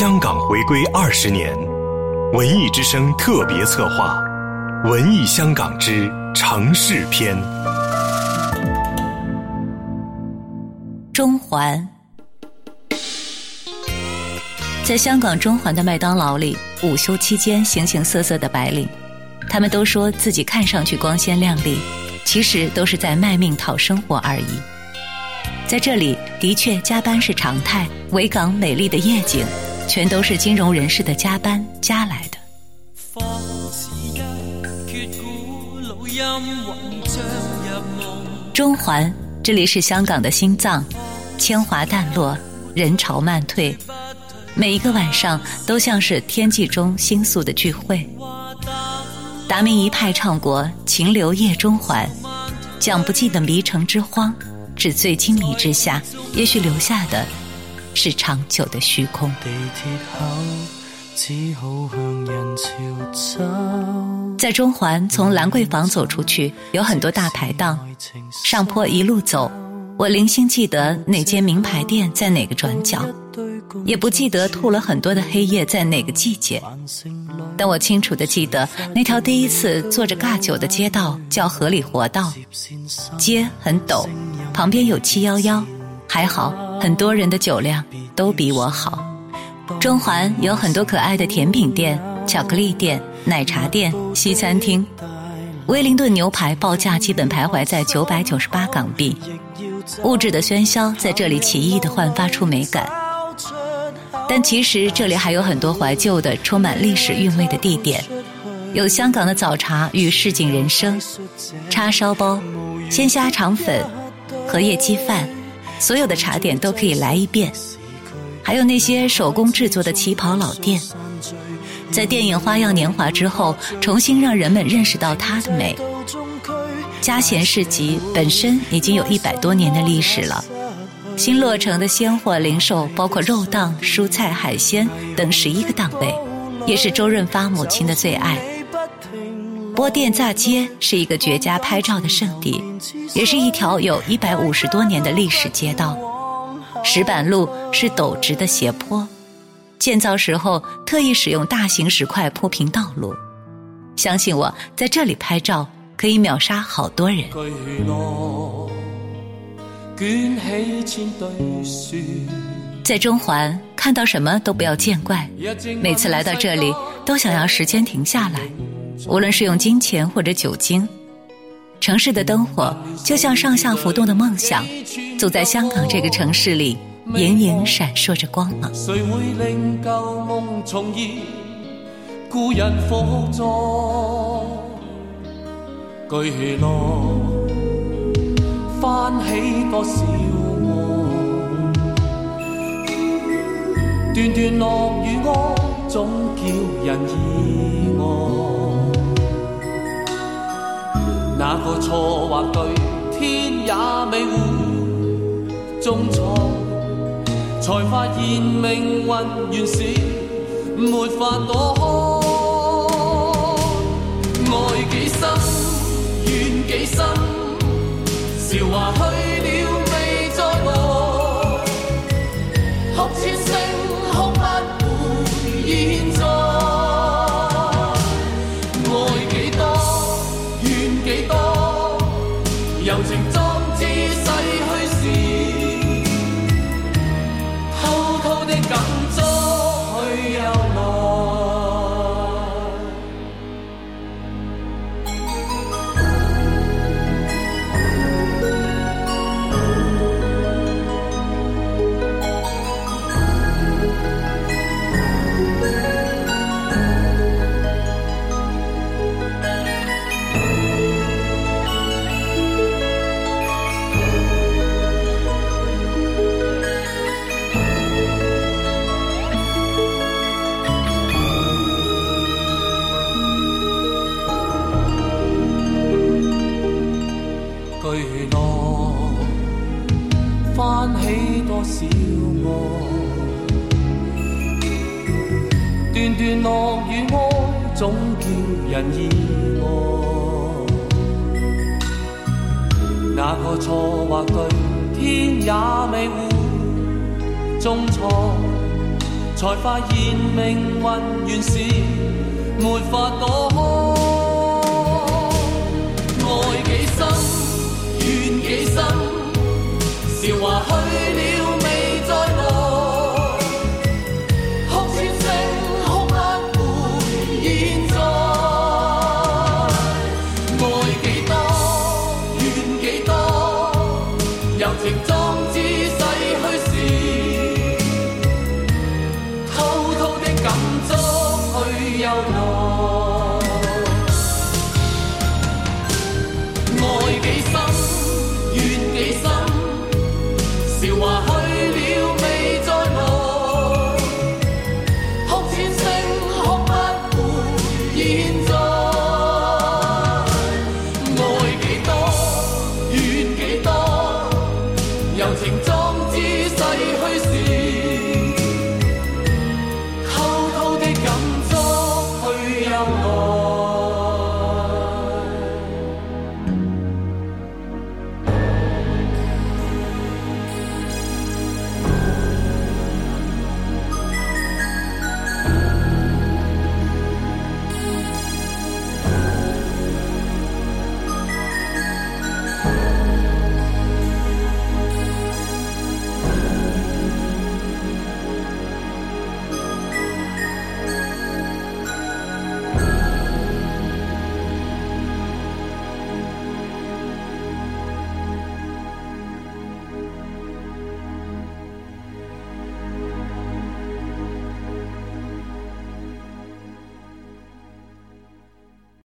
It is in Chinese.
香港回归二十年，文艺之声特别策划《文艺香港之城市篇》。中环，在香港中环的麦当劳里，午休期间形形色色的白领，他们都说自己看上去光鲜亮丽，其实都是在卖命讨生活而已。在这里，的确加班是常态。维港美丽的夜景，全都是金融人士的加班加来的。中环，这里是香港的心脏，铅华淡落，人潮慢退，每一个晚上都像是天际中星宿的聚会。达明一派唱过《情流夜中环》，讲不尽的迷城之荒。纸醉金迷之下，也许留下的是长久的虚空。在中环，从兰桂坊走出去，有很多大排档。上坡一路走，我零星记得哪间名牌店在哪个转角，也不记得吐了很多的黑夜在哪个季节。但我清楚的记得，那条第一次坐着尬酒的街道叫河里活道，街很陡。旁边有七幺幺，还好，很多人的酒量都比我好。中环有很多可爱的甜品店、巧克力店、奶茶店、西餐厅。威灵顿牛排报价基本徘徊在九百九十八港币。物质的喧嚣在这里奇异的焕发出美感。但其实这里还有很多怀旧的、充满历史韵味的地点，有香港的早茶与市井人生，叉烧包、鲜虾肠粉。荷叶鸡饭，所有的茶点都可以来一遍。还有那些手工制作的旗袍老店，在电影《花样年华》之后，重新让人们认识到它的美。嘉贤市集本身已经有一百多年的历史了。新落成的鲜货零售包括肉档、蔬菜、海鲜等十一个档位，也是周润发母亲的最爱。波店乍街是一个绝佳拍照的圣地，也是一条有一百五十多年的历史街道。石板路是陡直的斜坡，建造时候特意使用大型石块铺平道路。相信我在这里拍照可以秒杀好多人。在中环看到什么都不要见怪，每次来到这里都想要时间停下来。无论是用金钱或者酒精，城市的灯火就像上下浮动的梦想，走在香港这个城市里，隐隐闪烁着光芒。谁会令旧梦重现？故人火葬，巨浪翻起多少梦？段段落雨歌，总叫人意外。那个错或对，天也未会中错，才发现命运原是没法躲开。爱几深，怨几深，韶华去了 Chính 几多少爱。段段乐与哀，总叫人意外。哪个错或对，天也未会中错，才发现命运原是没法躲开。爱几？